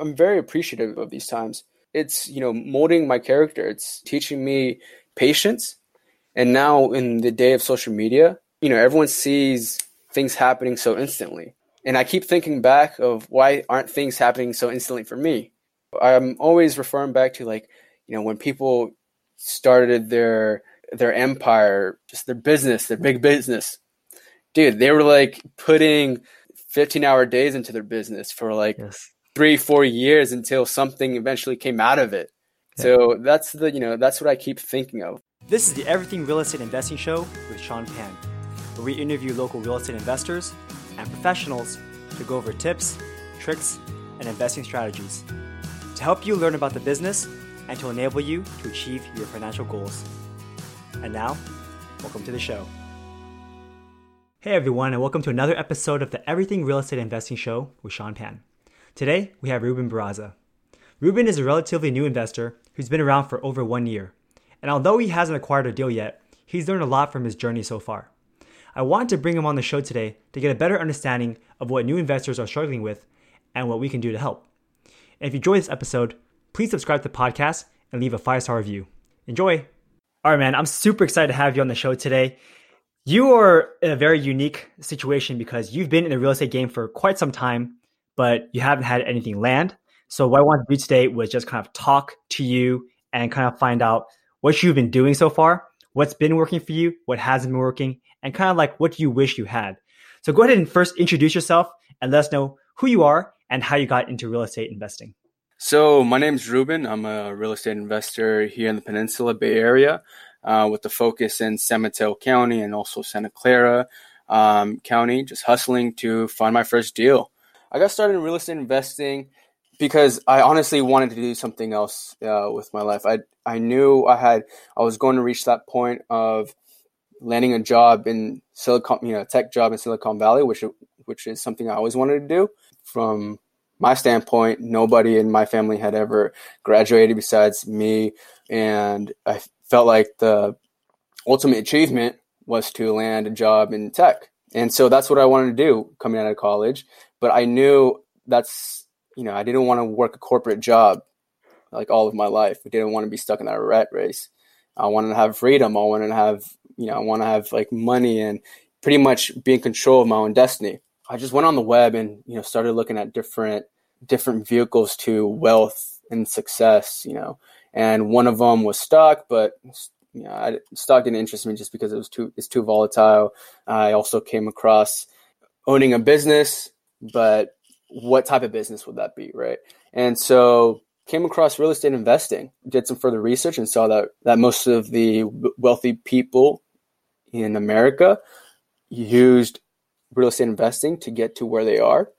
I'm very appreciative of these times. It's, you know, molding my character. It's teaching me patience. And now in the day of social media, you know, everyone sees things happening so instantly. And I keep thinking back of why aren't things happening so instantly for me? I'm always referring back to like, you know, when people started their their empire, just their business, their big business. Dude, they were like putting 15 hour days into their business for like yes. Three, four years until something eventually came out of it. Yeah. So that's the, you know, that's what I keep thinking of. This is the Everything Real Estate Investing Show with Sean Pan, where we interview local real estate investors and professionals to go over tips, tricks, and investing strategies to help you learn about the business and to enable you to achieve your financial goals. And now, welcome to the show. Hey everyone, and welcome to another episode of the Everything Real Estate Investing Show with Sean Pan. Today, we have Ruben Barraza. Ruben is a relatively new investor who's been around for over one year. And although he hasn't acquired a deal yet, he's learned a lot from his journey so far. I wanted to bring him on the show today to get a better understanding of what new investors are struggling with and what we can do to help. And if you enjoy this episode, please subscribe to the podcast and leave a five star review. Enjoy! All right, man, I'm super excited to have you on the show today. You are in a very unique situation because you've been in the real estate game for quite some time, but you haven't had anything land. So, what I wanted to do today was just kind of talk to you and kind of find out what you've been doing so far, what's been working for you, what hasn't been working, and kind of like what you wish you had. So, go ahead and first introduce yourself and let us know who you are and how you got into real estate investing. So, my name is Ruben. I'm a real estate investor here in the Peninsula Bay Area uh, with the focus in San Mateo County and also Santa Clara um, County, just hustling to find my first deal. I got started in real estate investing because I honestly wanted to do something else uh, with my life. I I knew I had I was going to reach that point of landing a job in Silicon, you know, tech job in Silicon Valley, which which is something I always wanted to do. From my standpoint, nobody in my family had ever graduated besides me, and I felt like the ultimate achievement was to land a job in tech. And so that's what I wanted to do coming out of college. But I knew that's, you know, I didn't want to work a corporate job like all of my life. I didn't want to be stuck in that rat race. I wanted to have freedom. I wanted to have, you know, I want to have like money and pretty much be in control of my own destiny. I just went on the web and, you know, started looking at different different vehicles to wealth and success, you know. And one of them was stock, but you know, I, stock didn't interest me just because it was too it's too volatile. I also came across owning a business, but what type of business would that be, right? And so came across real estate investing, did some further research, and saw that that most of the wealthy people in America used real estate investing to get to where they are.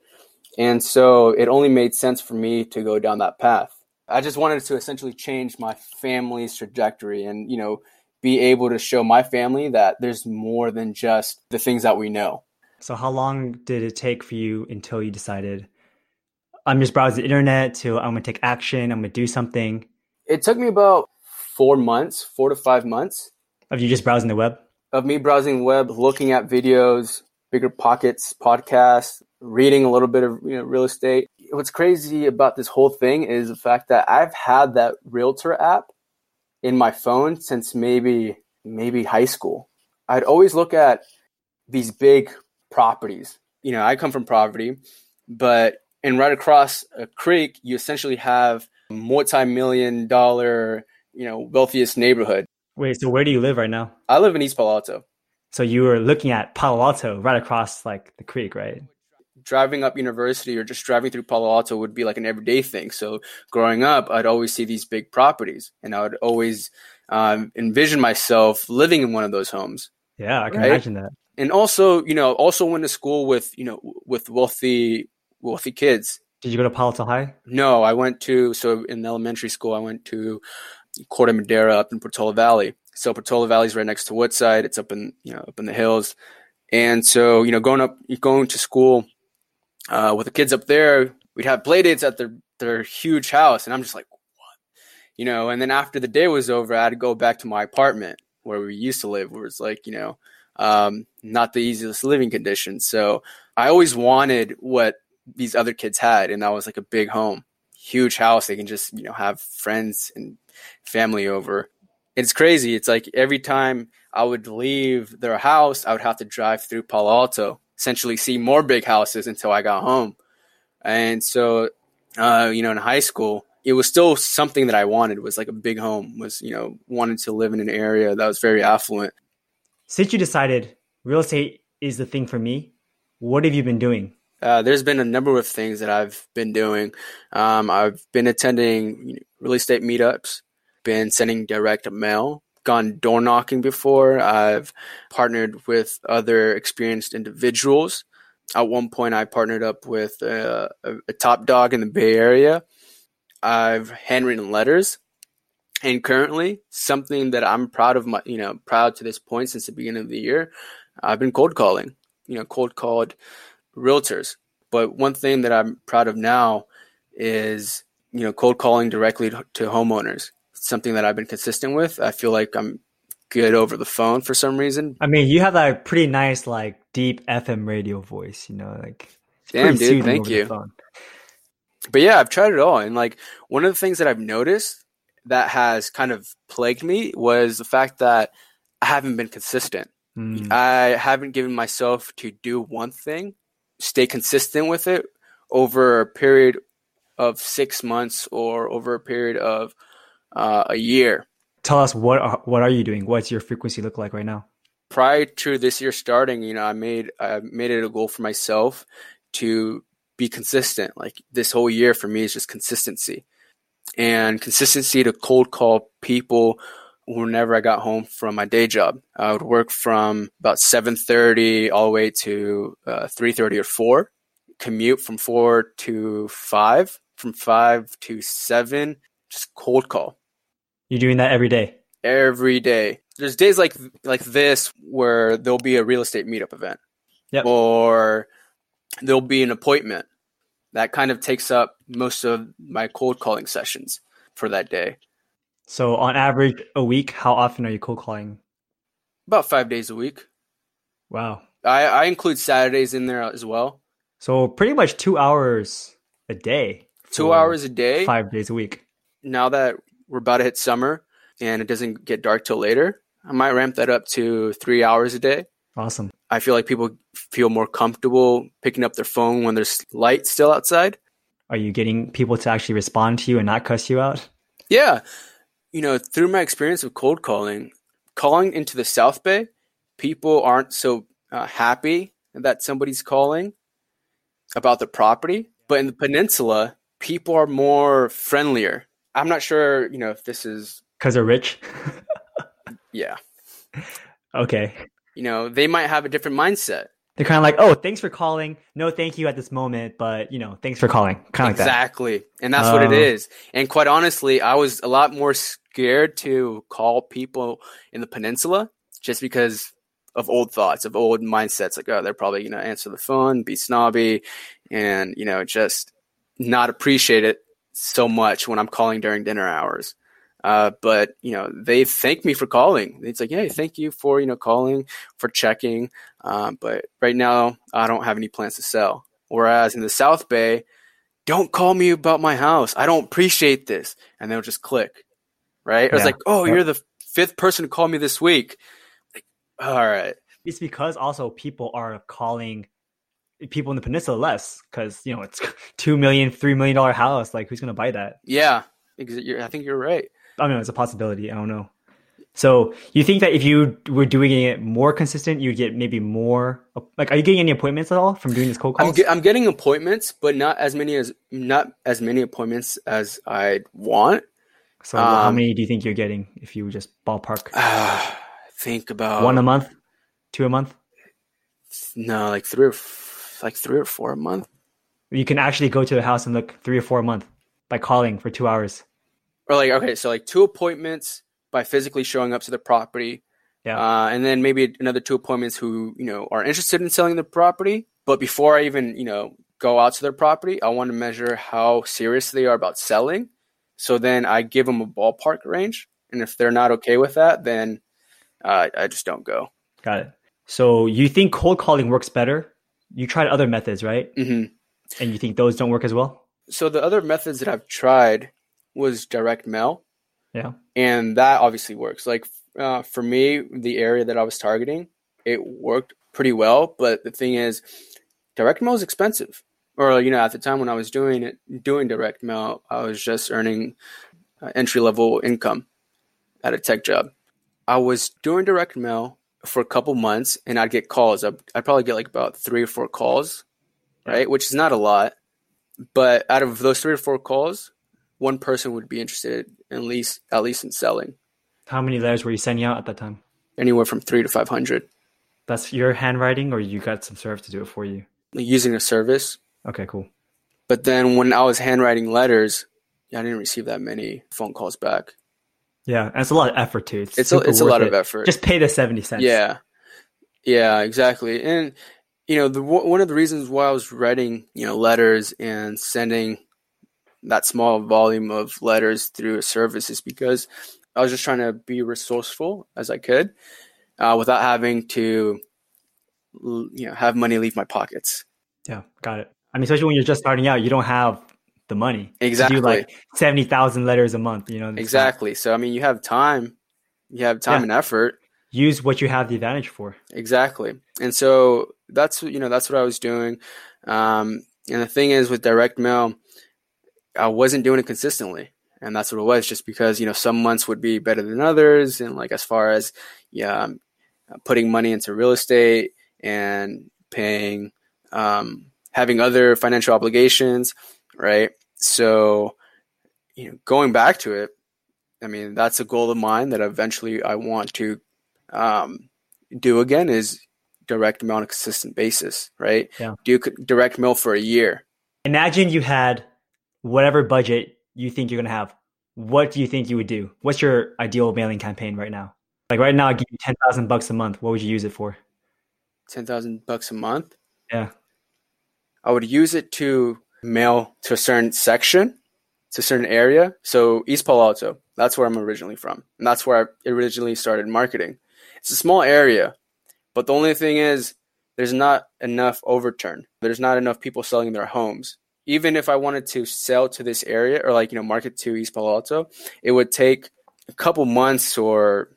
And so it only made sense for me to go down that path. I just wanted to essentially change my family's trajectory and, you know, be able to show my family that there's more than just the things that we know. So how long did it take for you until you decided I'm just browsing the internet to I'm gonna take action, I'm gonna do something? It took me about four months, four to five months. Of you just browsing the web? Of me browsing the web, looking at videos, BiggerPockets, podcasts, reading a little bit of you know real estate. What's crazy about this whole thing is the fact that I've had that realtor app in my phone since maybe maybe high school. I'd always look at these big properties. You know, I come from poverty, but and right across a creek, you essentially have multi-million dollar, you know, wealthiest neighborhood. Wait, so where do you live right now? I live in East Palo Alto. So you were looking at Palo Alto right across like the creek, right? Driving up university or just driving through Palo Alto would be like an everyday thing. So growing up, I'd always see these big properties and I would always um, envision myself living in one of those homes. Yeah, I can right? imagine that. And also, you know, also went to school with, you know, with wealthy, wealthy kids. Did you go to Palo Alto High? No, I went to, so in elementary school, I went to Corte Madera up in Portola Valley. So Portola Valley is right next to Woodside. It's up in you know up in the hills, and so you know going up going to school uh, with the kids up there, we'd have play dates at their their huge house, and I'm just like what, you know. And then after the day was over, I had to go back to my apartment where we used to live, where it's like you know um, not the easiest living conditions. So I always wanted what these other kids had, and that was like a big home. huge house. They can just, you know, have friends and family over. It's crazy. It's like every time I would leave their house, I would have to drive through Palo Alto, essentially see more big houses until I got home. And so, uh, you know, in high school, it was still something that I wanted was like a big home was, you know, wanted to live in an area that was very affluent. Since you decided real estate is the thing for me, what have you been doing? Uh, there's been a number of things that I've been doing. Um, I've been attending real estate meetups, been sending direct mail, gone door knocking before. I've partnered with other experienced individuals. At one point, I partnered up with a, a, a top dog in the Bay Area. I've handwritten letters, and currently, something that I'm proud of my, you know, proud to this point since the beginning of the year, I've been cold calling. You know, cold called realtors. But one thing that I'm proud of now is, you know, cold calling directly to homeowners. It's something that I've been consistent with. I feel like I'm good over the phone for some reason. I mean, you have a pretty nice, like deep FM radio voice, you know, like damn, dude, thank you. But yeah, I've tried it all, and like one of the things that I've noticed that has kind of plagued me was the fact that I haven't been consistent. Mm. I haven't given myself to do one thing stay consistent with it over a period of six months or over a period of uh, a year. Tell us what are, what are you doing? What's your frequency look like right now? Prior to this year starting, you know, I made I made it a goal for myself to be consistent. Like this whole year for me is just consistency, and consistency to cold call people whenever I got home from my day job. I would work from about 7:30 all the way to uh, 3:30 or 4. Commute from 4 to 5, from 5 to 7, just cold call. You're doing that every day. Every day. There's days like like this where there'll be a real estate meetup event. Yep. Or there'll be an appointment. That kind of takes up most of my cold calling sessions for that day. So on average, a week, how often are you cold calling? About five days a week. Wow. I, I include Saturdays in there as well. So pretty much two hours a day. Two hours a day. Five days a week. Now that we're about to hit summer and it doesn't get dark till later, I might ramp that up to three hours a day. Awesome. I feel like people feel more comfortable picking up their phone when there's light still outside. Are you getting people to actually respond to you and not cuss you out? Yeah you know, through my experience of cold calling, calling into the South Bay, people aren't so uh, happy that somebody's calling about the property. But in the peninsula, people are more friendlier. I'm not sure, you know, if this is because they're rich. yeah. Okay. You know, they might have a different mindset. They're kind of like, oh, thanks for calling. No, thank you at this moment, but you know, thanks for calling. Kind of exactly. Like that. And that's what it oh. And quite honestly, I was a lot more scared to call people in the peninsula just because of old thoughts, of old mindsets. Like, oh, they're probably going to answer the phone, be snobby, and, you know, just not appreciate it so much when I'm calling during dinner hours. Uh, but you know, they thank me for calling. It's like, hey, thank you for you know calling for checking. Um, but right now, I don't have any plans to sell. Whereas in the South Bay, don't call me about my house. I don't appreciate this, and they'll just click. Right? Yeah. was like, oh, you're the fifth person to call me this week. Like, all right. It's because also people are calling people in the peninsula less because you know it's two million, three million dollar house. Like, who's gonna buy that? Yeah, I think you're right. I mean, it's a possibility. I don't know. So you think that if you were doing it more consistent, you'd get maybe more. Like, are you getting any appointments at all from doing this cold calls? I'm, I'm getting appointments, but not as many as not as many appointments as I'd want. So um, how many do you think you're getting if you just ballpark? Uh, think about one a month, two a month. No, like three or f- like three or four a month. You can actually go to the house and look three or four a month by calling for two hours or like okay, so like two appointments by physically showing up to the property. Yeah. Uh, and then maybe another two appointments who, you know, are interested in selling the property. But before I even, you know, go out to their property, I want to measure how serious they are about selling. So then I give them a ballpark range. And if they're not okay with that, then uh, I just don't go. Got it. So you think cold calling works better? You tried other methods, right? Mm-hmm. And you think those don't work as well? So the other methods that I've tried was direct mail. Yeah. And that obviously works. Like uh, for me, the area that I was targeting, it worked pretty well. But the thing is, direct mail is expensive. Or you know, at the time when I was doing it, doing direct mail, I was just earning uh, entry level income at a tech job. I was doing direct mail for a couple months, and I'd get calls. I'd, I'd probably get like about three or four calls, right, which is not a lot. But out of those three or four calls, one person would be interested at least at least in selling. How many letters were you sending out at that time? Anywhere from three to five hundred. That's your handwriting, or you got some service to do it for you? Using a service. Okay, cool. But then when I was handwriting letters, I didn't receive that many phone calls back. Yeah, and it's a lot of effort too. It's it's a, it's a lot it. of effort. Just pay the seventy cents. Yeah, yeah, exactly. And you know, the one of the reasons why I was writing you know letters and sending that small volume of letters through a service is because I was just trying to be resourceful as I could, uh, without having to you know have money leave my pockets. Yeah, got it. I mean, especially when you're just starting out, you don't have the money exactly to do like 70,000 letters a month, you know. Exactly. So I mean, you have time, you have time yeah. and effort. Use what you have the advantage for. Exactly. And so that's you know that's what I was doing. Um, and the thing is with direct mail, I wasn't doing it consistently, and that's what it was. Just because you know some months would be better than others, and like as far as yeah, um, putting money into real estate and paying, um, having other financial obligations, right? So, you know, going back to it, I mean, that's a goal of mine that eventually I want to um, do again is direct mail on a consistent basis, right? Yeah. Do direct mail for a year. Imagine you had whatever budget you think you're going to have. What do you think you would do? What's your ideal mailing campaign right now? Like right now, I give you 10,000 bucks a month. What would you use it for? 10,000 bucks a month? Yeah. I would use it to mail to a certain section, to a certain area. So East Palo Alto, that's where I'm originally from. And that's where I originally started marketing. It's a small area, but the only thing is there's not enough overturn. There's not enough people selling their homes. Even if I wanted to sell to this area or like, you know, market to East Palo Alto, it would take a couple months or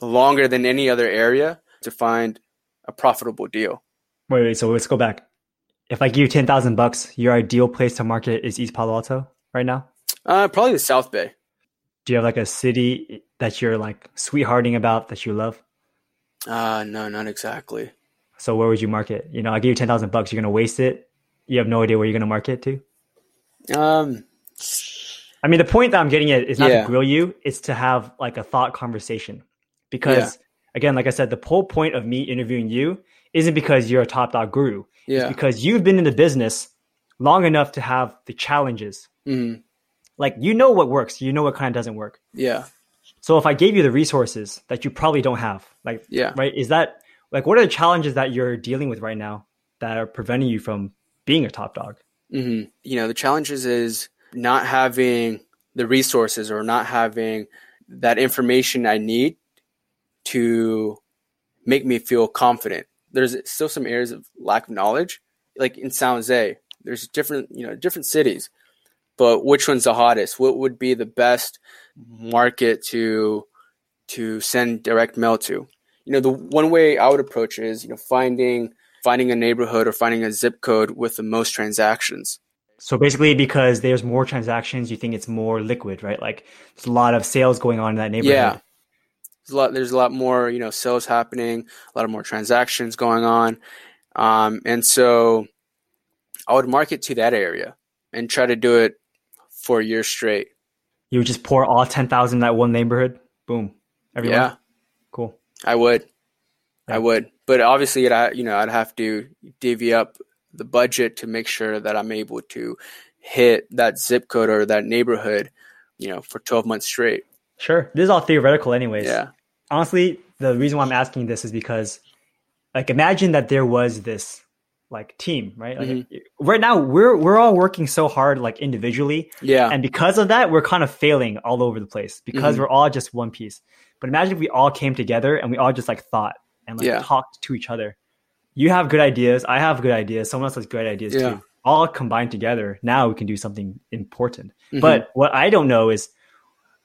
longer than any other area to find a profitable deal. Wait, wait, so let's go back if I give you ten thousand bucks, your ideal place to market is East Palo Alto right now? Uh, probably the South Bay. Do you have like a city that you're like sweethearting about that you love? Uh no, not exactly. So where would you market? You know, I give you ten thousand bucks, you're gonna waste it. You have no idea where you're gonna market to. Um, I mean, the point that I'm getting at is not yeah. to grill you; it's to have like a thought conversation. Because yeah. again, like I said, the whole point of me interviewing you isn't because you're a top dog guru. Yeah. because you've been in the business long enough to have the challenges. Mm-hmm. Like you know what works, you know what kind of doesn't work. Yeah. So if I gave you the resources that you probably don't have, like yeah, right, is that like what are the challenges that you're dealing with right now that are preventing you from being a top dog? Mm-hmm. You know, the challenges is not having the resources or not having that information I need to make me feel confident there's still some areas of lack of knowledge. Like in San Jose, there's different, you know, different cities, but which one's the hottest? What would be the best market to to send direct mail to? You know, the one way I would approach is, you know, finding finding a neighborhood or finding a zip code with the most transactions. So basically, because there's more transactions, you think it's more liquid, right? Like there's a lot of sales going on in that neighborhood. Yeah, there's a lot, there's a lot more, you know, sales happening, a lot of more transactions going on. Um, and so I would market to that area and try to do it for a year straight. You would just pour all 10,000 in that one neighborhood? Boom. Everyone? Yeah. Cool. I would. Yeah. I would. But obviously, it, you know, I'd have to divvy up the budget to make sure that I'm able to hit that zip code or that neighborhood, you know, for 12 months straight. Sure. This is all theoretical, anyways. Yeah. Honestly, the reason why I'm asking this is because, like, imagine that there was this like team, right? Like, mm-hmm. right now, we're we're all working so hard, like individually. Yeah. And because of that, we're kind of failing all over the place because mm-hmm. we're all just one piece. But imagine if we all came together and we all just like thought and like yeah. talked to each other. You have good ideas. I have good ideas. Someone else has great ideas yeah. too. all combined together, now we can do something important. Mm-hmm. But what I don't know is,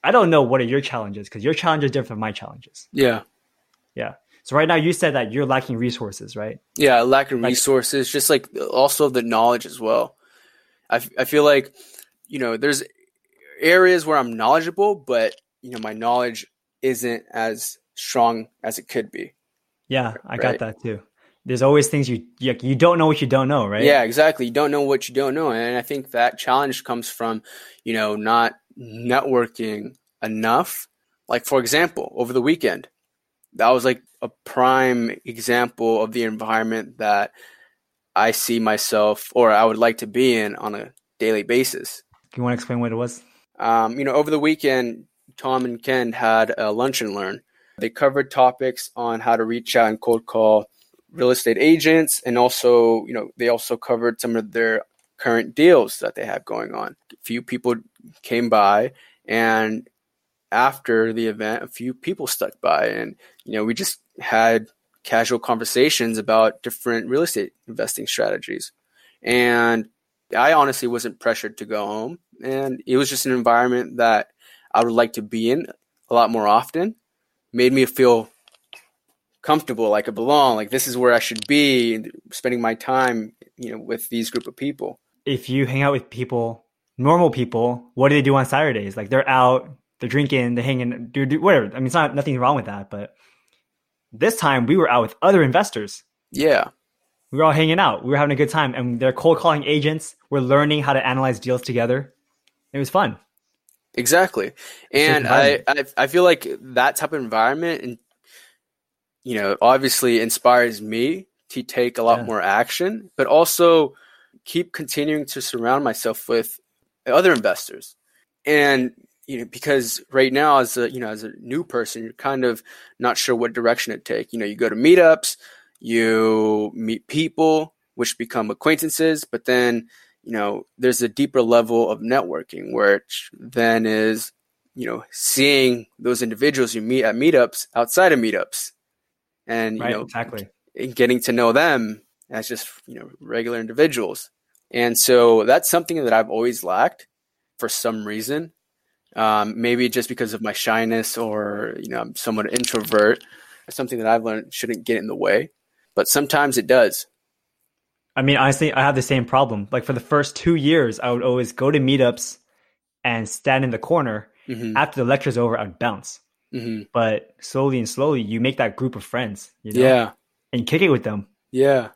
I don't know what are your challenges because your challenge is different from my challenges. Yeah. Yeah. So right now you said that you're lacking resources, right? Yeah, lacking like, resources, just like also the knowledge as well. I, I feel like, you know, there's areas where I'm knowledgeable, but you know, my knowledge isn't as strong as it could be. Yeah, I right? got that too. There's always things you you don't know what you don't know, right? Yeah, exactly. You don't know what you don't know, and I think that challenge comes from you know not networking enough. Like for example, over the weekend, that was like a prime example of the environment that I see myself or I would like to be in on a daily basis. Do you want to explain what it was? Um, you know, over the weekend, Tom and Ken had a lunch and learn. They covered topics on how to reach out and cold call real estate agents, and also, you know, they also covered some of their current deals that they have going on. A few people came by, and after the event, a few people stuck by, and you know, we just had casual conversations about different real estate investing strategies. And I honestly wasn't pressured to go home, and it was just an environment that I would like to be in a lot more often. Made me feel comfortable, like I belong, like this is where I should be, spending my time, you know, with these group of people. If you hang out with people, normal people, what do they do on Saturdays? Like they're out, they're drinking, they're hanging, do, do whatever. I mean, it's not nothing wrong with that, but this time we were out with other investors. Yeah. We were all hanging out. We were having a good time, and they're cold calling agents. We're learning how to analyze deals together. It was fun. Exactly, and I, I I feel like that type of environment, and you know, obviously inspires me to take a lot yeah. more action, but also keep continuing to surround myself with other investors. And you know, because right now as a you know as a new person, you're kind of not sure what direction to take. You know, you go to meetups, you meet people, which become acquaintances, but then you know, there's a deeper level of networking, which then is, you know, seeing those individuals you meet at meetups outside of meetups, and you right, know, exactly, and getting to know them as just you know regular individuals. And so that's something that I've always lacked for some reason. Um, maybe just because of my shyness or you know I'm somewhat introvert. It's something that I've learned shouldn't get in the way, but sometimes it does. I mean, honestly, I have the same problem. Like for the first two years, I would always go to meetups and stand in the corner. Mm-hmm. After the lecture's over, I'd bounce. Mm-hmm. But slowly and slowly, you make that group of friends. You know? Yeah. And kick it with them. Yeah.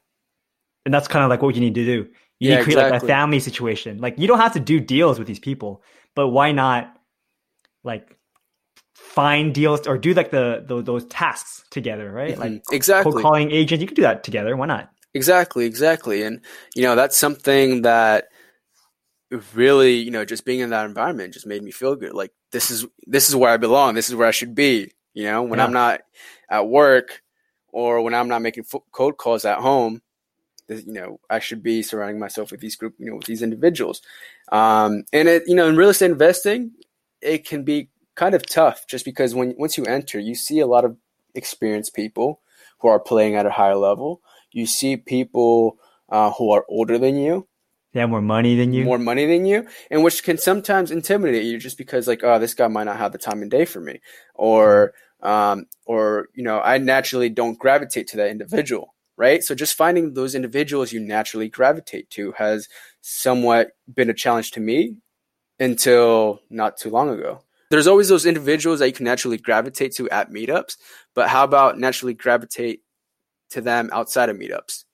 And that's kind of like what you need to do. You yeah, need to create exactly. like a family situation. Like you don't have to do deals with these people, but why not like find deals or do like the, the those tasks together, right? Mm-hmm. Like exactly cold calling agents, you could do that together. Why not? Exactly, exactly. And, you know, that's something that really, you know, just being in that environment just made me feel good. Like this is, this is where I belong. This is where I should be. You know, when yeah. I'm not at work or when I'm not making cold calls at home, you know, I should be surrounding myself with these group, you know, with these individuals. Um, and it, you know, in real estate investing, it can be kind of tough just because when, once you enter, you see a lot of experienced people who are playing at a higher level you see people uh, who are older than you. They have more money than you. More money than you, and which can sometimes intimidate you just because, like, oh, this guy might not have the time and day for me, or, um, or you know, I naturally don't gravitate to that individual, right? So just finding those individuals you naturally gravitate to has somewhat been a challenge to me until not too long ago. There's always those individuals that you can naturally gravitate to at meetups, but how about naturally gravitate to them outside of meetups,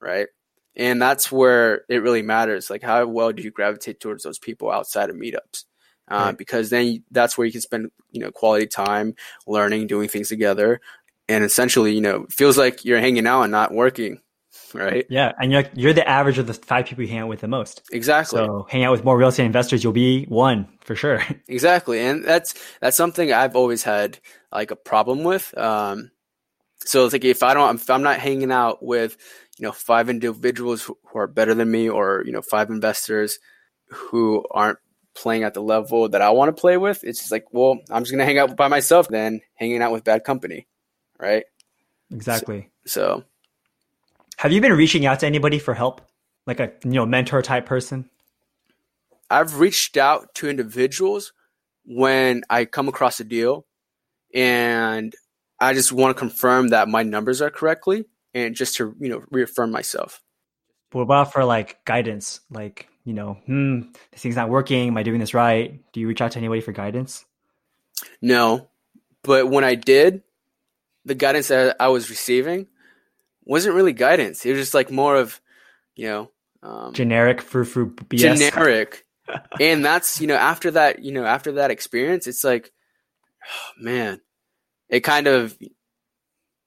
right? And that's where it really matters. Like, how well do you gravitate towards those people outside of meetups? Uh, right. Because then you, that's where you can spend, you know, quality time learning, doing things together, and essentially, you know, feels like you're hanging out and not working, right? Yeah, and you're you're the average of the five people you hang out with the most. Exactly. So hang out with more real estate investors, you'll be one for sure. exactly, and that's that's something I've always had like a problem with. Um, so it's like if I don't, if I'm not hanging out with, you know, five individuals who are better than me, or you know, five investors who aren't playing at the level that I want to play with, it's just like, well, I'm just gonna hang out by myself then, hanging out with bad company, right? Exactly. So, so have you been reaching out to anybody for help? like a you know mentor type person? I've reached out to individuals when I come across a deal and I just want to confirm that my numbers are correctly and just to, you know, reaffirm myself. What about for like guidance? Like, you know, hmm, this thing's not working. Am I doing this right? Do you reach out to anybody for guidance? No. But when I did, the guidance that I was receiving wasn't really guidance. It was just like more of, you know, um, generic frou frou BS. Generic. and that's, you know, after that, you know, after that experience, it's like, oh, man, it kind of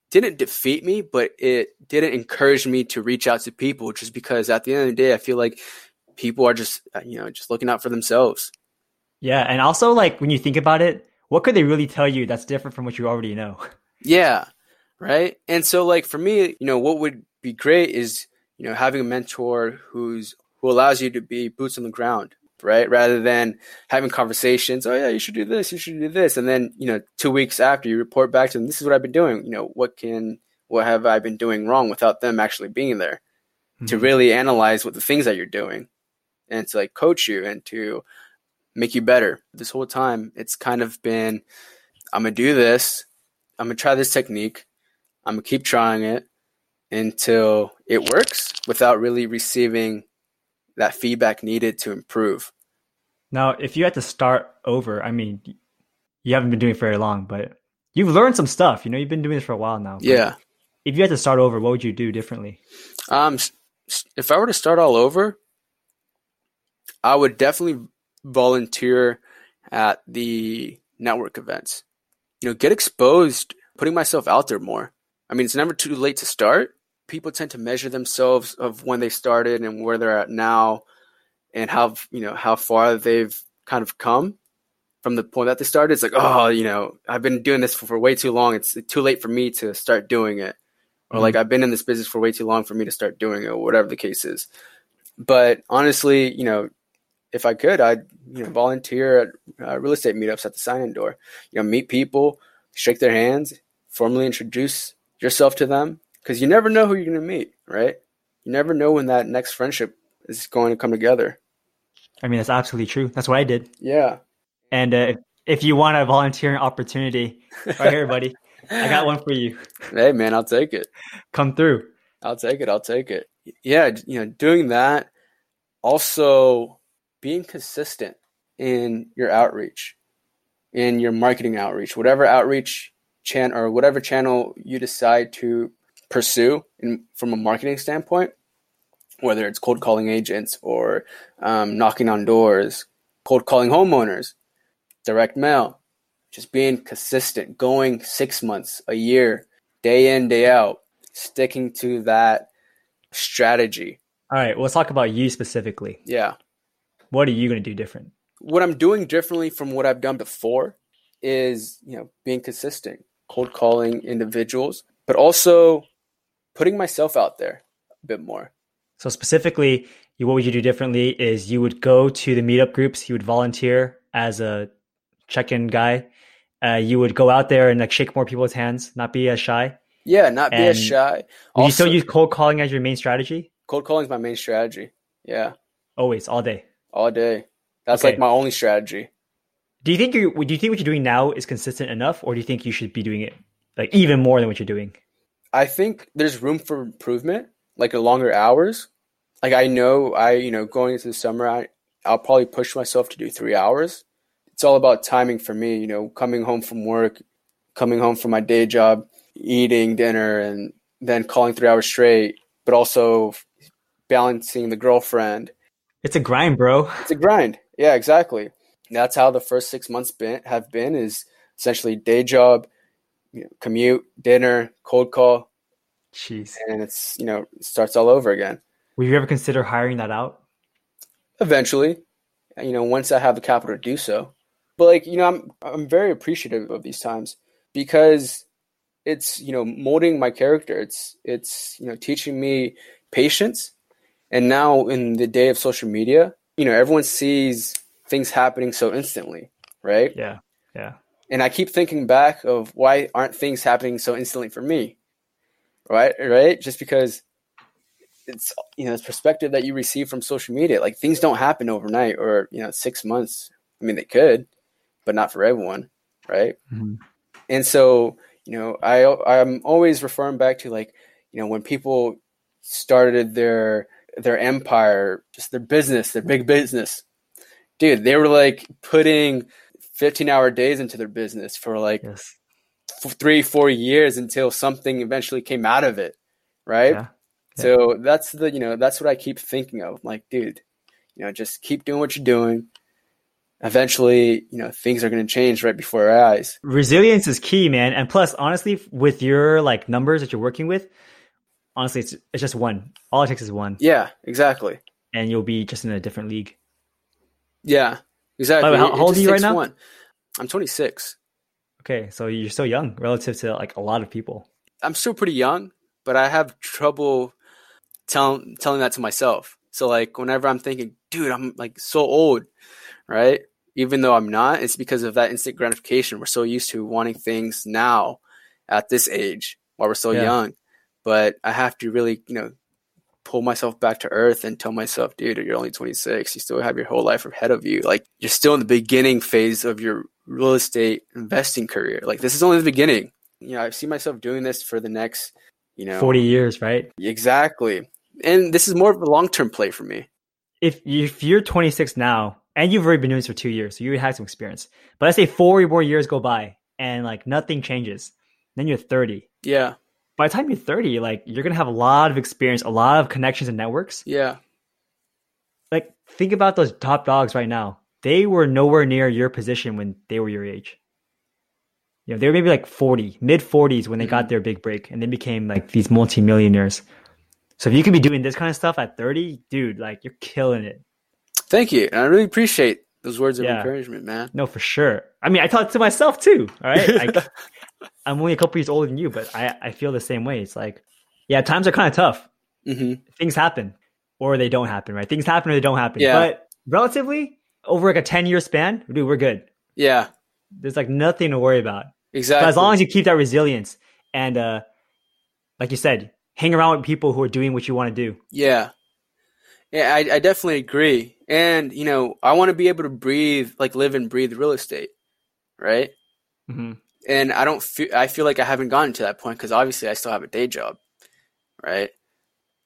didn't defeat me, but it didn't encourage me to reach out to people just because at the end of the day, I feel like people are just, uh, you know, just looking out for themselves. Yeah. And also, like, when you think about it, what could they really tell you that's different from what you already know? Yeah. Right. And so, like, for me, you know, what would be great is, you know, having a mentor who's, who allows you to be boots on the ground, right? Rather than having conversations, oh yeah, you should do this, you should do this, and then you know, two weeks after you report back to them, this is what I've been doing. You know, what can, what have I been doing wrong without them actually being there mm-hmm. to really analyze what the things that you're doing, and to like coach you and to make you better. This whole time, it's kind of been, I'm gonna do this, I'm gonna try this technique, I'm gonna keep trying it until it works without really receiving that feedback needed to improve. Now, if you had to start over, I mean, you haven't been doing it for very long, but you've learned some stuff. You know, you've been doing this for a while now. Yeah. If you had to start over, what would you do differently? Um, if I were to start all over, I would definitely volunteer at the network events. You know, get exposed, putting myself out there more. I mean, it's never too late to start, people tend to measure themselves of when they started and where they're at now and how you know how far they've kind of come from the point that they started. It's like oh you know i've been doing this for, for way too long. It's too late for me to start doing it. Or mm-hmm. like i've been in this business for way too long for me to start doing it or whatever the case is. But honestly you know if i could i'd you know volunteer at uh, real estate meetups at the sign-in door. You know meet people shake their hands formally introduce yourself to them because you never know who you're going to meet, right? You never know when that next friendship is going to come together. I mean, that's absolutely true. That's what I did. Yeah. And uh, if you want a volunteering opportunity, right here, buddy, I got one for you. Hey, man, I'll take it. Come through. I'll take it. I'll take it. Yeah, you know, doing that, also being consistent in your outreach, in your marketing outreach, whatever outreach channel or whatever channel you decide to pursue in, from a marketing standpoint, whether it's cold calling agents or um, knocking on doors, cold calling homeowners, direct mail, just being consistent, going six months, a year, day in, day out, sticking to that strategy. All right, well, let's talk about you specifically. Yeah. What are you going to do different? What I'm doing differently from what I've done before is, you know, being consistent, cold calling individuals, but also putting myself out there a bit more. So specifically, what would you do differently is you would go to the meetup groups, you would volunteer as a check-in guy. Uh, you would go out there and like shake more people's hands, not be as shy. Yeah, not be as shy. Also, you still use cold calling as your main strategy? Cold calling is my main strategy. Yeah. Always, all day. All day. That's okay. like my only strategy. Do you think you do you think what you're doing now is consistent enough, or do you think you should be doing it like even more than what you're doing? I think there's room for improvement, like a longer hours. Like I know I, you know, going into the summer, I, I'll probably push myself to do three hours. It's all about timing for me, you know, coming home from work, coming home from my day job, eating dinner, and then calling three hours straight, but also balancing the girlfriend. It's a grind, bro. It's a grind. Yeah, exactly. That's how the first six months been, have been is essentially day job, you know, commute, dinner, cold call. Jeez. And it's, you know, it starts all over again. Would you ever consider hiring that out? Eventually, you know, once I have the capital to do so. But like, you know, I'm I'm very appreciative of these times because it's, you know, molding my character. It's it's, you know, teaching me patience. And now in the day of social media, you know, everyone sees things happening so instantly, right? Yeah. Yeah. And I keep thinking back of why aren't things happening so instantly for me? Right? Right? Just because it's you know it's perspective that you receive from social media. Like things don't happen overnight or you know six months. I mean they could, but not for everyone, right? Mm-hmm. And so you know I I'm always referring back to like you know when people started their their empire, just their business, their big business. Dude, they were like putting 15 hour days into their business for like yes. three, four years until something eventually came out of it. Right. Yeah. Yeah. So that's the, you know, that's what I keep thinking of. like, dude, you know, just keep doing what you're doing. Eventually, you know, things are going to change right before our eyes. Resilience is key, man. And plus, honestly, with your like numbers that you're working with, honestly, it's it's just one. All it takes is one. Yeah, exactly. And you'll be just in a different league. Yeah, exactly. Way, how, how old are you right now? One. I'm 26. Okay, so you're still young relative to like a lot of people. I'm still pretty young, but I have trouble telling telling that to myself. So like whenever I'm thinking, dude, I'm like so old, right? Even though I'm not, it's because of that instant gratification. We're so used to wanting things now at this age while we're so yeah. young but I have to really, you know, pull myself back to earth and tell myself, dude, you're only 26. You still have your whole life ahead of you. Like you're still in the beginning phase of your real estate investing career. Like this is only the beginning. You know, I see myself doing this for the next, you know, 40 years, right? Exactly. And this is more of a long-term play for me. If if you're 26 now and you've already been doing this for 2 years, so you had some experience. But let's say 4 more years go by and like nothing changes. Then you're 30. Yeah by the time you're 30, like you're gonna have a lot of experience, a lot of connections and networks. Yeah. Like think about those top dogs right now. They were nowhere near your position when they were your age. You know, they were maybe like 40, mid 40s when they mm-hmm. got their big break and they became like these multimillionaires. So if you could be doing this kind of stuff at 30, dude, like you're killing it. Thank you. And I really appreciate those words of yeah. encouragement, man. No, for sure. I mean, I talk to myself too. All right. Like, I'm only a couple years older than you, but I, I feel the same way. It's like, yeah, times are kind of tough. Mm-hmm. Things happen or they don't happen, right? Things happen or they don't happen. Yeah. But relatively over like a 10 year span, dude, we're good. Yeah. There's like nothing to worry about. Exactly. But as long as you keep that resilience and, uh, like you said, hang around with people who are doing what you want to do. Yeah. Yeah, I, I definitely agree. And, you know, I want to be able to breathe, like live and breathe real estate, right? Mm-hmm and I don't feel I feel like I haven't gotten to that point because obviously I still have a day job, right?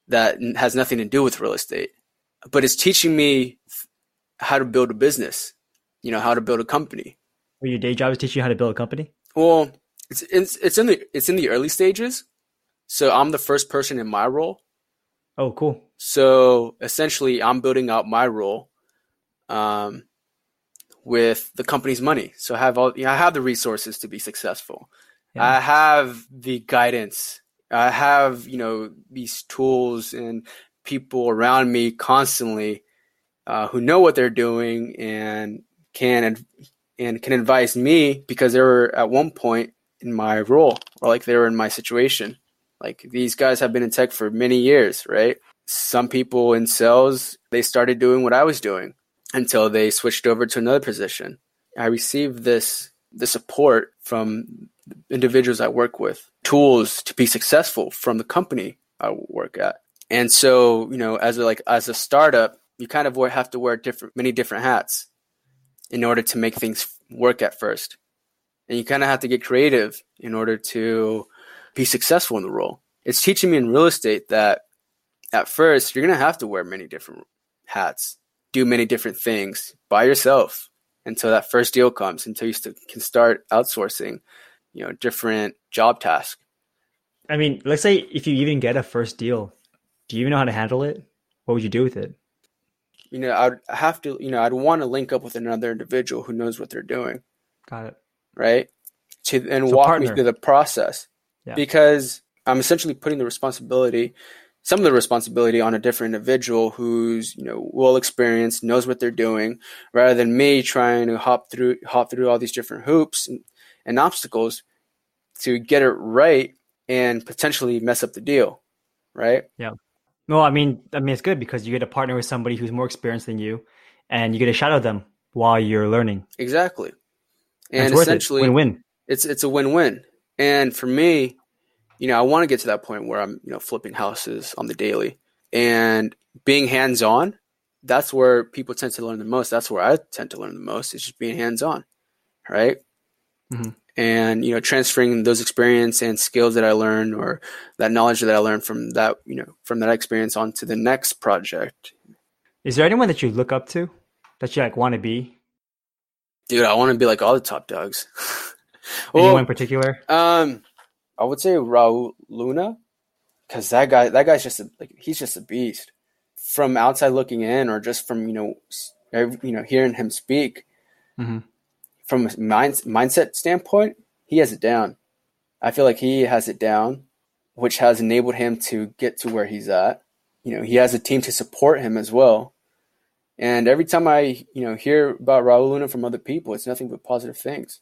That has nothing to do with real estate, but it's teaching me how to build a business, you know, how to build a company. Well, your day job is teaching you how to build a company. Well, it's it's it's in the it's in the early stages, so I'm the first person in my role. Oh, cool. So essentially, I'm building out my role. Um, with the company's money. So I have all, you know, I have the resources to be successful. Yeah. I have the guidance. I have, you know, these tools and people around me constantly uh, who know what they're doing and can and can advise me because they were at one point in my role or like they were in my situation. Like these guys have been in tech for many years, right? Some people in sales, they started doing what I was doing until they switched over to another position. I received this the support from individuals I work with, tools to be successful from the company I work at. And so, you know, as a, like as a startup, you kind of have to wear different many different hats in order to make things work at first. And you kind of have to get creative in order to be successful in the role. It's teaching me in real estate that at first you're going to have to wear many different hats do many different things by yourself until that first deal comes, until you st- can start outsourcing, you know, different job tasks. I mean, let's say if you even get a first deal, do you even know how to handle it? What would you do with it? You know, I'd have to, you know, I'd want to link up with another individual who knows what they're doing. Got it. Right? To and so walk partner. me through the process. Yeah. Because I'm essentially putting the responsibility some of the responsibility on a different individual who's you know well experienced knows what they're doing rather than me trying to hop through hop through all these different hoops and, and obstacles to get it right and potentially mess up the deal right? Yeah. No i mean i mean it's good because you get to partner with somebody who's more experienced than you and you get to shadow them while you're learning. Exactly. And essentially it. win-win. it's it's a win-win. And for me you know, I want to get to that point where I'm, you know, flipping houses on the daily and being hands on, that's where people tend to learn the most. That's where I tend to learn the most. Is just being hands on, right? Mm-hmm. And you know, transferring those experience and skills that I learned, or that knowledge that I learned from that, you know, from that experience onto the next project. Is there anyone that you look up to, that you like want to be? Dude, I want to be like all the top dogs. Anyone in particular? Um, I would say Raul Luna, because that guy, that guy's just a, like he's just a beast. From outside looking in, or just from you know, you know, hearing him speak, mm-hmm. from a mind, mindset standpoint, he has it down. I feel like he has it down, which has enabled him to get to where he's at. You know, he has a team to support him as well. And every time I, you know, hear about Raul Luna from other people, it's nothing but positive things.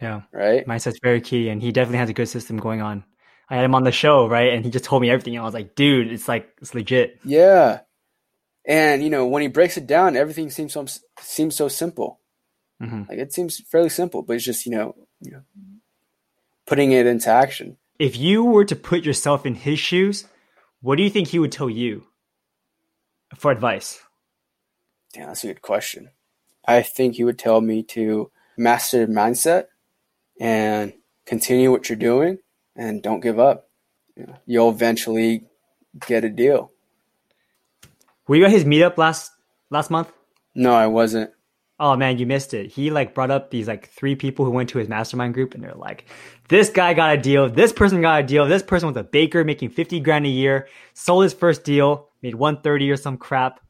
Yeah. Right. Mindset's very key, and he definitely has a good system going on. I had him on the show, right, and he just told me everything. And I was like, dude, it's like it's legit. Yeah. And you know, when he breaks it down, everything seems so seems so simple. Mm-hmm. Like it seems fairly simple, but it's just you know, you know, putting it into action. If you were to put yourself in his shoes, what do you think he would tell you for advice? Yeah, that's a good question. I think he would tell me to master mindset and continue what you're doing and don't give up. You'll eventually get a deal. Were you at his meetup last last month? No, I wasn't. Oh man, you missed it. He like brought up these like three people who went to his mastermind group and they're like, this guy got a deal, this person got a deal, this person was a baker making 50 grand a year, sold his first deal, made 130 or some crap.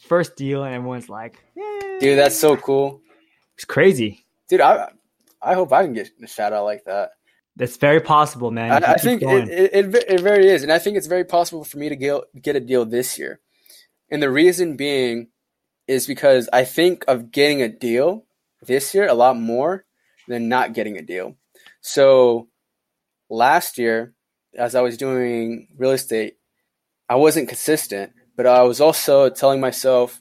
First deal, and everyone's like, Yay. Dude, that's so cool. It's crazy. Dude, I I hope I can get a shout out like that. That's very possible, man. I, I think it, it, it, it, very is. And I think it's very possible for me to get, get a deal this year. And the reason being is because I think of getting a deal this year a lot more than not getting a deal. So last year, as I was doing real estate, I wasn't consistent, but I was also telling myself,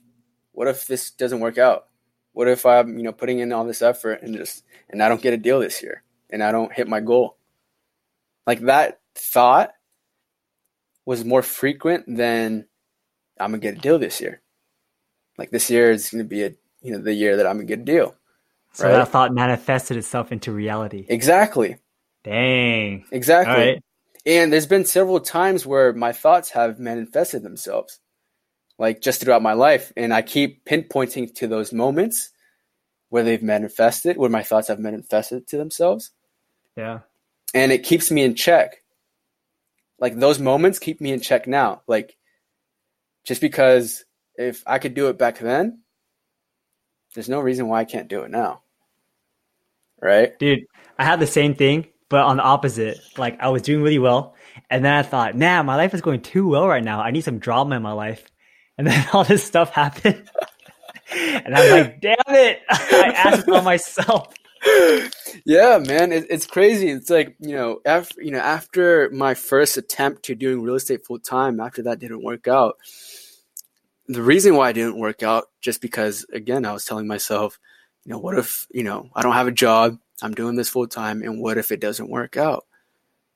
what if this doesn't work out? What if I'm, you know, putting in all this effort and just and I don't get a deal this year and I don't hit my goal? Like that thought was more frequent than I'm gonna get a deal this year. Like this year is gonna be a you know the year that I'm gonna get a deal. So right? that thought manifested itself into reality. Exactly. Dang. Exactly. And there's been several times where my thoughts have manifested themselves like just throughout my life. And I keep pinpointing to those moments where they've manifested, where my thoughts have manifested to themselves. Yeah. And it keeps me in check. Like those moments keep me in check now. Like just because if I could do it back then, there's no reason why I can't do it now. Right? Dude, I had the same thing, but on the opposite. Like I was doing really well. And then I thought, man, my life is going too well right now. I need some drama in my life. And then all this stuff happened. and I'm like, damn it. I asked on myself. Yeah, man, it, it's crazy. It's like you know, after you know, after my first attempt to doing real estate full time, after that didn't work out. The reason why it didn't work out, just because again, I was telling myself, you know, what if you know I don't have a job, I'm doing this full time, and what if it doesn't work out?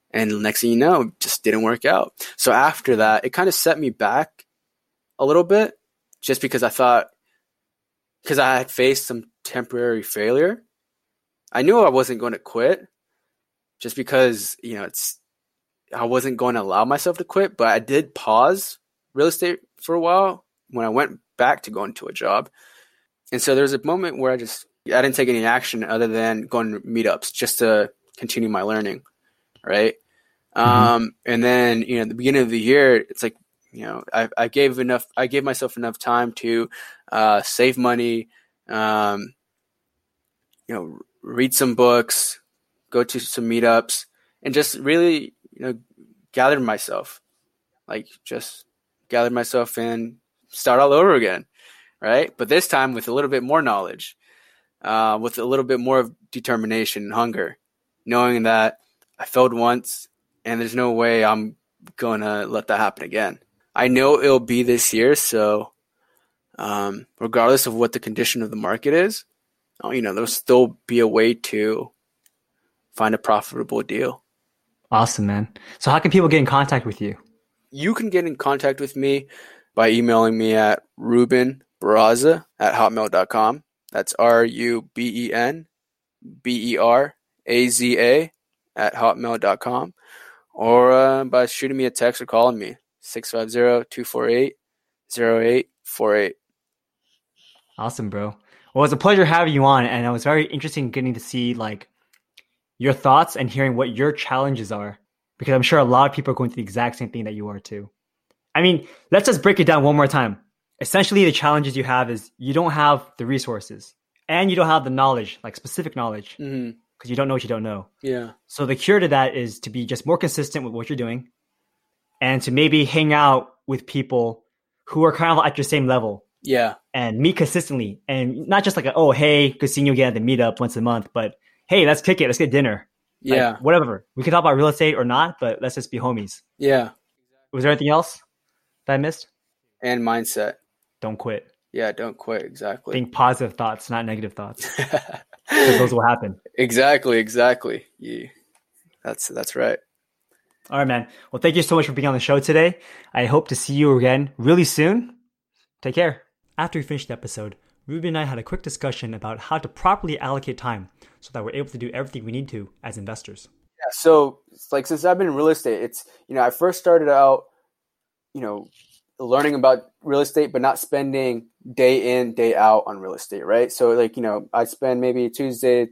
And next thing you know, just didn't work out. So after that, it kind of set me back a little bit just because I thought, because I had faced some temporary failure. I knew I wasn't going to quit just because, you know, it's, I wasn't going to allow myself to quit, but I did pause real estate for a while when I went back to going to a job. And so there's a moment where I just, I didn't take any action other than going to meetups just to continue my learning. Right. Mm-hmm. Um, and then, you know, at the beginning of the year, it's like you know, I, I gave enough, I gave myself enough time to uh, save money, um, you know, read some books, go to some meetups, and just really, you know, gather myself, like just gather myself and start all over again, right? But this time with a little bit more knowledge, uh, with a little bit more of determination and hunger, knowing that I failed once and there's no way I'm gonna let that happen again. I know it'll be this year, so um, regardless of what the condition of the market is, oh, you know, there'll still be a way to find a profitable deal. Awesome, man. So, how can people get in contact with you? you can get in contact with me by emailing me at Ruben Beraza at hotmail.com. That's R U B E N B E R A Z A at hotmail.com or uh, by shooting me a text or calling me 650 248 0848. Awesome, bro. Well, it's a pleasure having you on, and it was very interesting getting to see like your thoughts and hearing what your challenges are, because I'm sure a lot of people are going through the exact same thing that you are too. I mean, let's just break it down one more time. Essentially, the challenges you have is you don't have the resources and you don't have the knowledge, like specific knowledge, because Mm-hmm. you don't know what you don't know. Yeah. So the cure to that is to be just more consistent with what you're doing and to maybe hang out with people who are kind of at your same level Yeah. and meet consistently and not just like a, oh hey good seeing you again at the meetup once a month but hey let's kick it let's get dinner Like, Yeah. whatever we can talk about real estate or not but let's just be homies Yeah. was there anything else that i missed And mindset. don't quit Yeah. Don't quit. Exactly. think positive thoughts not negative thoughts those will happen exactly. Exactly. Yeah. That's that's right. All right man. Well thank you so much for being on the show today. I hope to see you again really soon. Take care. After we finished the episode Ruben and i had a quick discussion about how to properly allocate time so that we're able to do everything we need to as investors. Yeah, so like since I've been in real estate, it's you know I first started out, you know, learning about real estate, but not spending day in day out on real estate, right? So like you know I spend maybe Tuesday,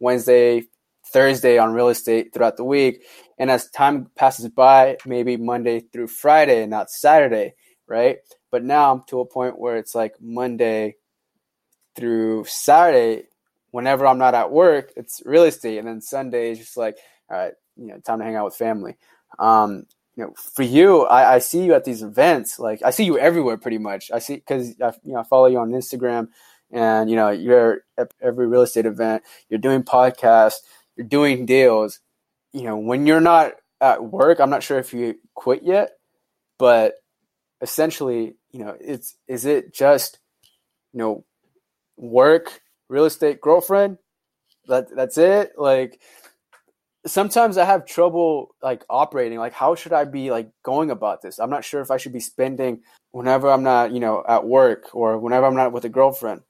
Wednesday, Thursday on real estate throughout the week, and as time passes by, maybe Monday through Friday and not Saturday, right? But now I'm to a point where it's like Monday through Saturday. Whenever I'm not at work, it's real estate, and then Sunday is just like all right, you know, time to hang out with family. Um, you know, for you, I, I see you at these events. Like I see you everywhere, pretty much. I see because I, you know I follow you on Instagram, and you know you're at every real estate event. You're doing podcasts. You're doing deals. You know, when you're not at work, I'm not sure if you quit yet, but essentially, you know, it's is it just you know work, real estate, girlfriend? That that's it. Like sometimes I have trouble like operating. Like, how should I be like going about this? I'm not sure if I should be spending whenever I'm not, you know, at work or whenever I'm not with a girlfriend.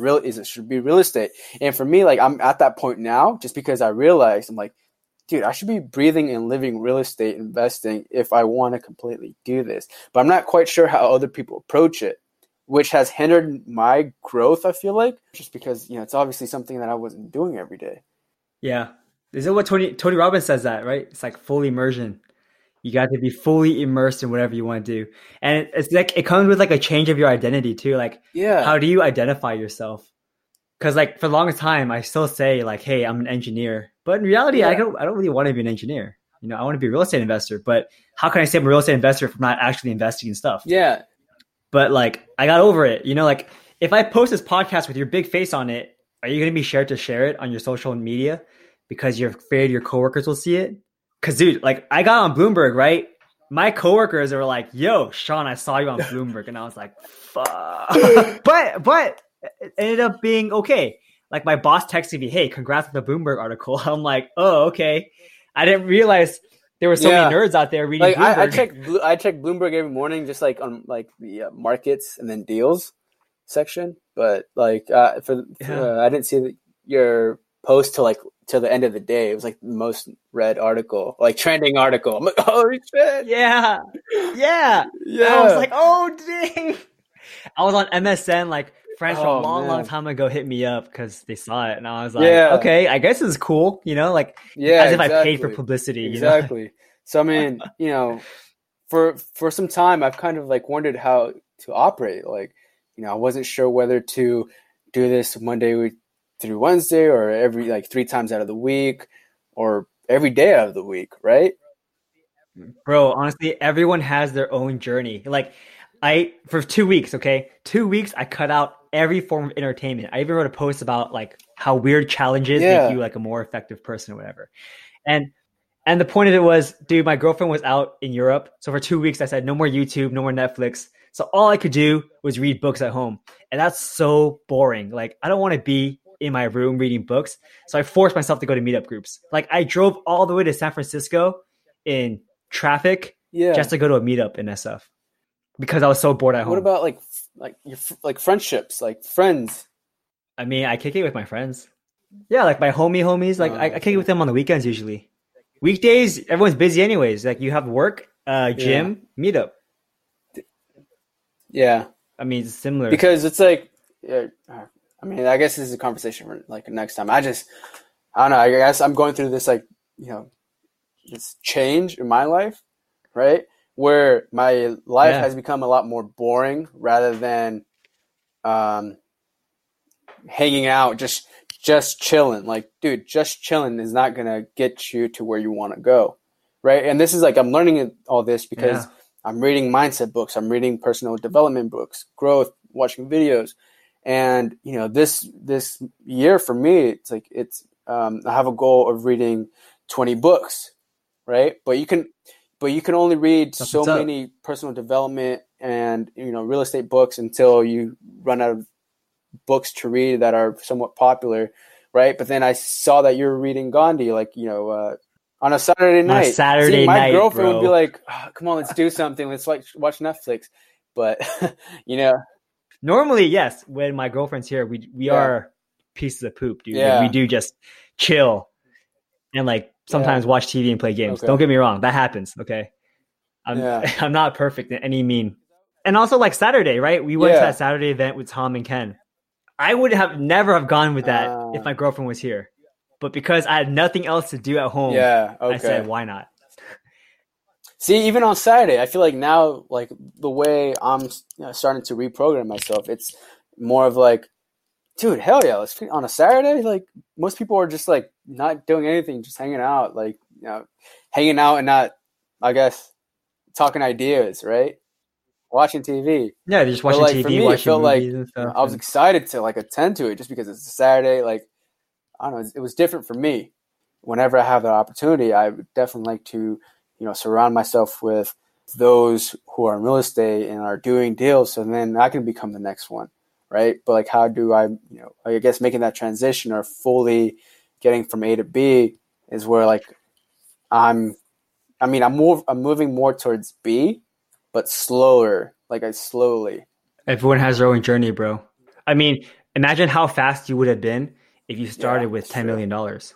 Real is it should be real estate. And for me, like I'm at that point now, just because I realized I'm like, dude, I should be breathing and living real estate investing if I want to completely do this. But I'm not quite sure how other people approach it, which has hindered my growth, I feel like, just because, you know, it's obviously something that I wasn't doing every day. Yeah. Is it what Tony Tony Robbins says that, right? It's like full immersion. You got to be fully immersed in whatever you want to do. And it's like it comes with like a change of your identity too. Like Yeah. how do you identify yourself? Cuz like for the longest time I still say like, "Hey, I'm an engineer." But in reality, I don't I don't really want to be an engineer. You know, I want to be a real estate investor, but how can I say I'm a real estate investor if I'm not actually investing in stuff? yeah. But like I got over it. You know, like if I post this podcast with your big face on it, are you gonna be sure to share it on your social media because you're afraid your coworkers will see it? Cause dude, like I got on Bloomberg, right? My coworkers are like, "Yo, Sean, I saw you on Bloomberg," and I was like, "Fuck." but but it ended up being okay. Like my boss texted me, "Hey, congrats on the Bloomberg article." I'm like, "Oh, okay." I didn't realize there were so Yeah. many nerds out there reading Like I, I Bloomberg. check I check Bloomberg every morning, just like on like the uh, markets and then deals section. But like uh, for, Yeah. uh, I didn't see the, your post till like till the end of the day. It was like the most read article, like trending article. I'm like, holy shit! yeah, yeah. yeah. I was like, oh dang. I was on MSN, like friends from Oh, a long, long time ago hit me up because they saw it, and I was like, Yeah. okay, I guess it's cool, you know, like yeah, as if I paid for exactly. publicity, you know. Exactly. So I mean, you know, for for some time, I've kind of like wondered how to operate. Like, you know, I wasn't sure whether to do this Monday through Wednesday or every like three times out of the week or every day of the week, right? Bro, honestly, everyone has their own journey. Like, I for two weeks, okay, two weeks, I cut out every form of entertainment. I even wrote a post about like how weird challenges Yeah. make you like a more effective person or whatever. And and the point of it was, dude, my girlfriend was out in Europe, so for two weeks, I said no more YouTube, no more Netflix. So all I could do was read books at home, and that's so boring. Like, I don't want to be in my room reading books, so I forced myself to go to meetup groups. Like, I drove all the way to San Francisco in traffic Yeah. just to go to a meetup in SF because I was so bored at home. what about like like your like friendships, like friends? I mean, I kick it with my friends. Yeah, like my homie homies. Like Oh, I, I kick it with them on the weekends usually. Weekdays, everyone's busy anyways. Like you have work, uh, gym, meetup. Yeah. I mean, it's similar. because it's like yeah, i mean i guess this is a conversation for like next time i just i don't know i guess i'm going through this like you know this change in my life right where my life Yeah. has become a lot more boring rather than um hanging out just just chilling like dude just chilling is not gonna get you to where you want to go right and this is like i'm learning all this because Yeah. I'm reading mindset books. I'm reading personal development books, growth, watching videos, and you know this this year for me, it's like it's um, I have a goal of reading 20 books, right? But you can but you can only read That's so many personal development and you know real estate books until you run out of books to read that are somewhat popular, right? But then I saw that you're reading Gandhi, like you know. Uh, on a Saturday On a night, Saturday See, my night, girlfriend would be like, "Ah, "Come on, let's do something. Let's like watch Netflix." But you know, Normally, yes, when my girlfriend's here, we we Yeah. are pieces of poop, dude. Like, we do just chill and like sometimes watch TV and play games. Okay. Don't get me wrong, that happens. Okay, I'm Yeah. I'm not perfect in any mean. And also like Saturday, right? We went to that Saturday event with Tom and Ken. I would have never have gone with that Ah. if my girlfriend was here, but because I had nothing else to do at home, yeah, okay. I said, why not? See, even on Saturday, I feel like now, like the way I'm you know, starting to reprogram myself, it's more of like, dude, hell yeah, let's on a Saturday. Like most people are just like not doing anything, just hanging out, like you know, hanging out and not, I guess, talking ideas, right? Watching TV. Yeah, just But, watching like, for TV, me, it felt like, and stuff. I was excited to like attend to it just because it's a Saturday. Like, I don't know, it was different for me. Whenever I have that opportunity, I would definitely like to, you know, surround myself with those who are in real estate and are doing deals, so then I can become the next one, right? But like, how do I, you know, I guess making that transition or fully getting from A to B is where like I'm, I mean, I'm more, I'm moving more towards B, but slower, like I slowly. Everyone has their own journey, bro. I mean, imagine how fast you would have been if you started Yeah, with ten true. million dollars.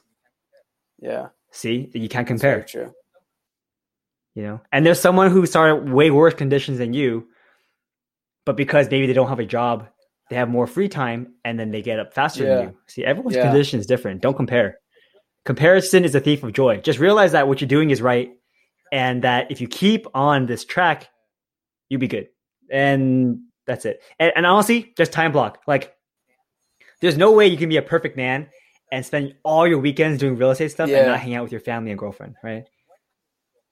Yeah, See, you can't compare. true. You know, and there's someone who started way worse conditions than you, but because maybe they don't have a job, they have more free time, and then they get up faster Yeah. than you. See, everyone's Yeah. condition is different. Don't compare. Comparison is a thief of joy. Just realize that what you're doing is right, and that if you keep on this track, you'll be good. And that's it. And, and honestly, just time block. Like, there's no way you can be a perfect man and spend all your weekends doing real estate stuff Yeah. and not hang out with your family and girlfriend, right?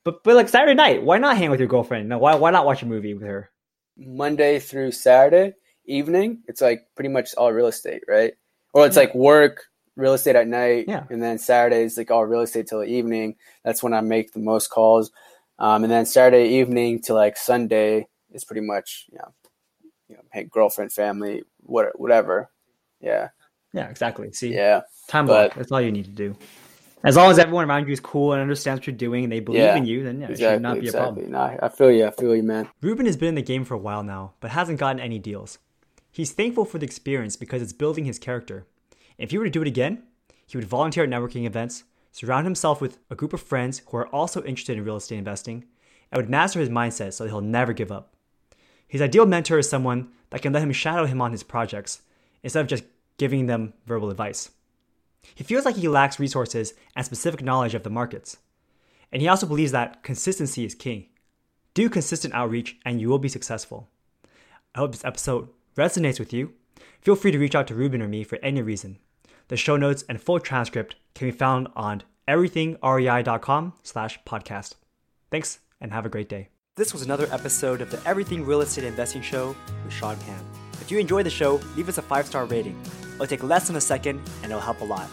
But but like Saturday night, why not hang out with your girlfriend? No, why why not watch a movie with her? Monday through Saturday evening, it's like pretty much all real estate, right? Or it's like work, real estate at night, Yeah. and then Saturday is like all real estate till the evening. That's when I make the most calls. Um, and then Saturday evening to like Sunday is pretty much you know, you know, hey, girlfriend, family, what, whatever. Yeah, Yeah, exactly. See, yeah, time block. That's all you need to do. As long as everyone around you is cool and understands what you're doing and they believe Yeah, in you, then yeah, it should not be a problem. exactly. Nah, I feel you. I feel you, man. Ruben has been in the game for a while now, but hasn't gotten any deals. He's thankful for the experience because it's building his character. If he were to do it again, he would volunteer at networking events, surround himself with a group of friends who are also interested in real estate investing, and would master his mindset so that he'll never give up. His ideal mentor is someone that can let him shadow him on his projects instead of just giving them verbal advice. He feels like he lacks resources and specific knowledge of the markets. And he also believes that consistency is key. Do consistent outreach and you will be successful. I hope this episode resonates with you. Feel free to reach out to Ruben or me for any reason. The show notes and full transcript can be found on everythingrei.com slash podcast. Thanks and have a great day. This was another episode of the Everything Real Estate Investing Show with Sean Pan. If you enjoyed the show, leave us a five-star rating. It'll take less than a second and it'll help a lot.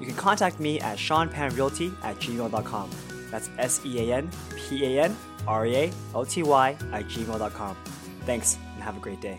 You can contact me at seanpanrealty at gmail.com. That's S-E-A-N-P-A-N-R-E-A-L-T-Y at gmail.com. Thanks and have a great day.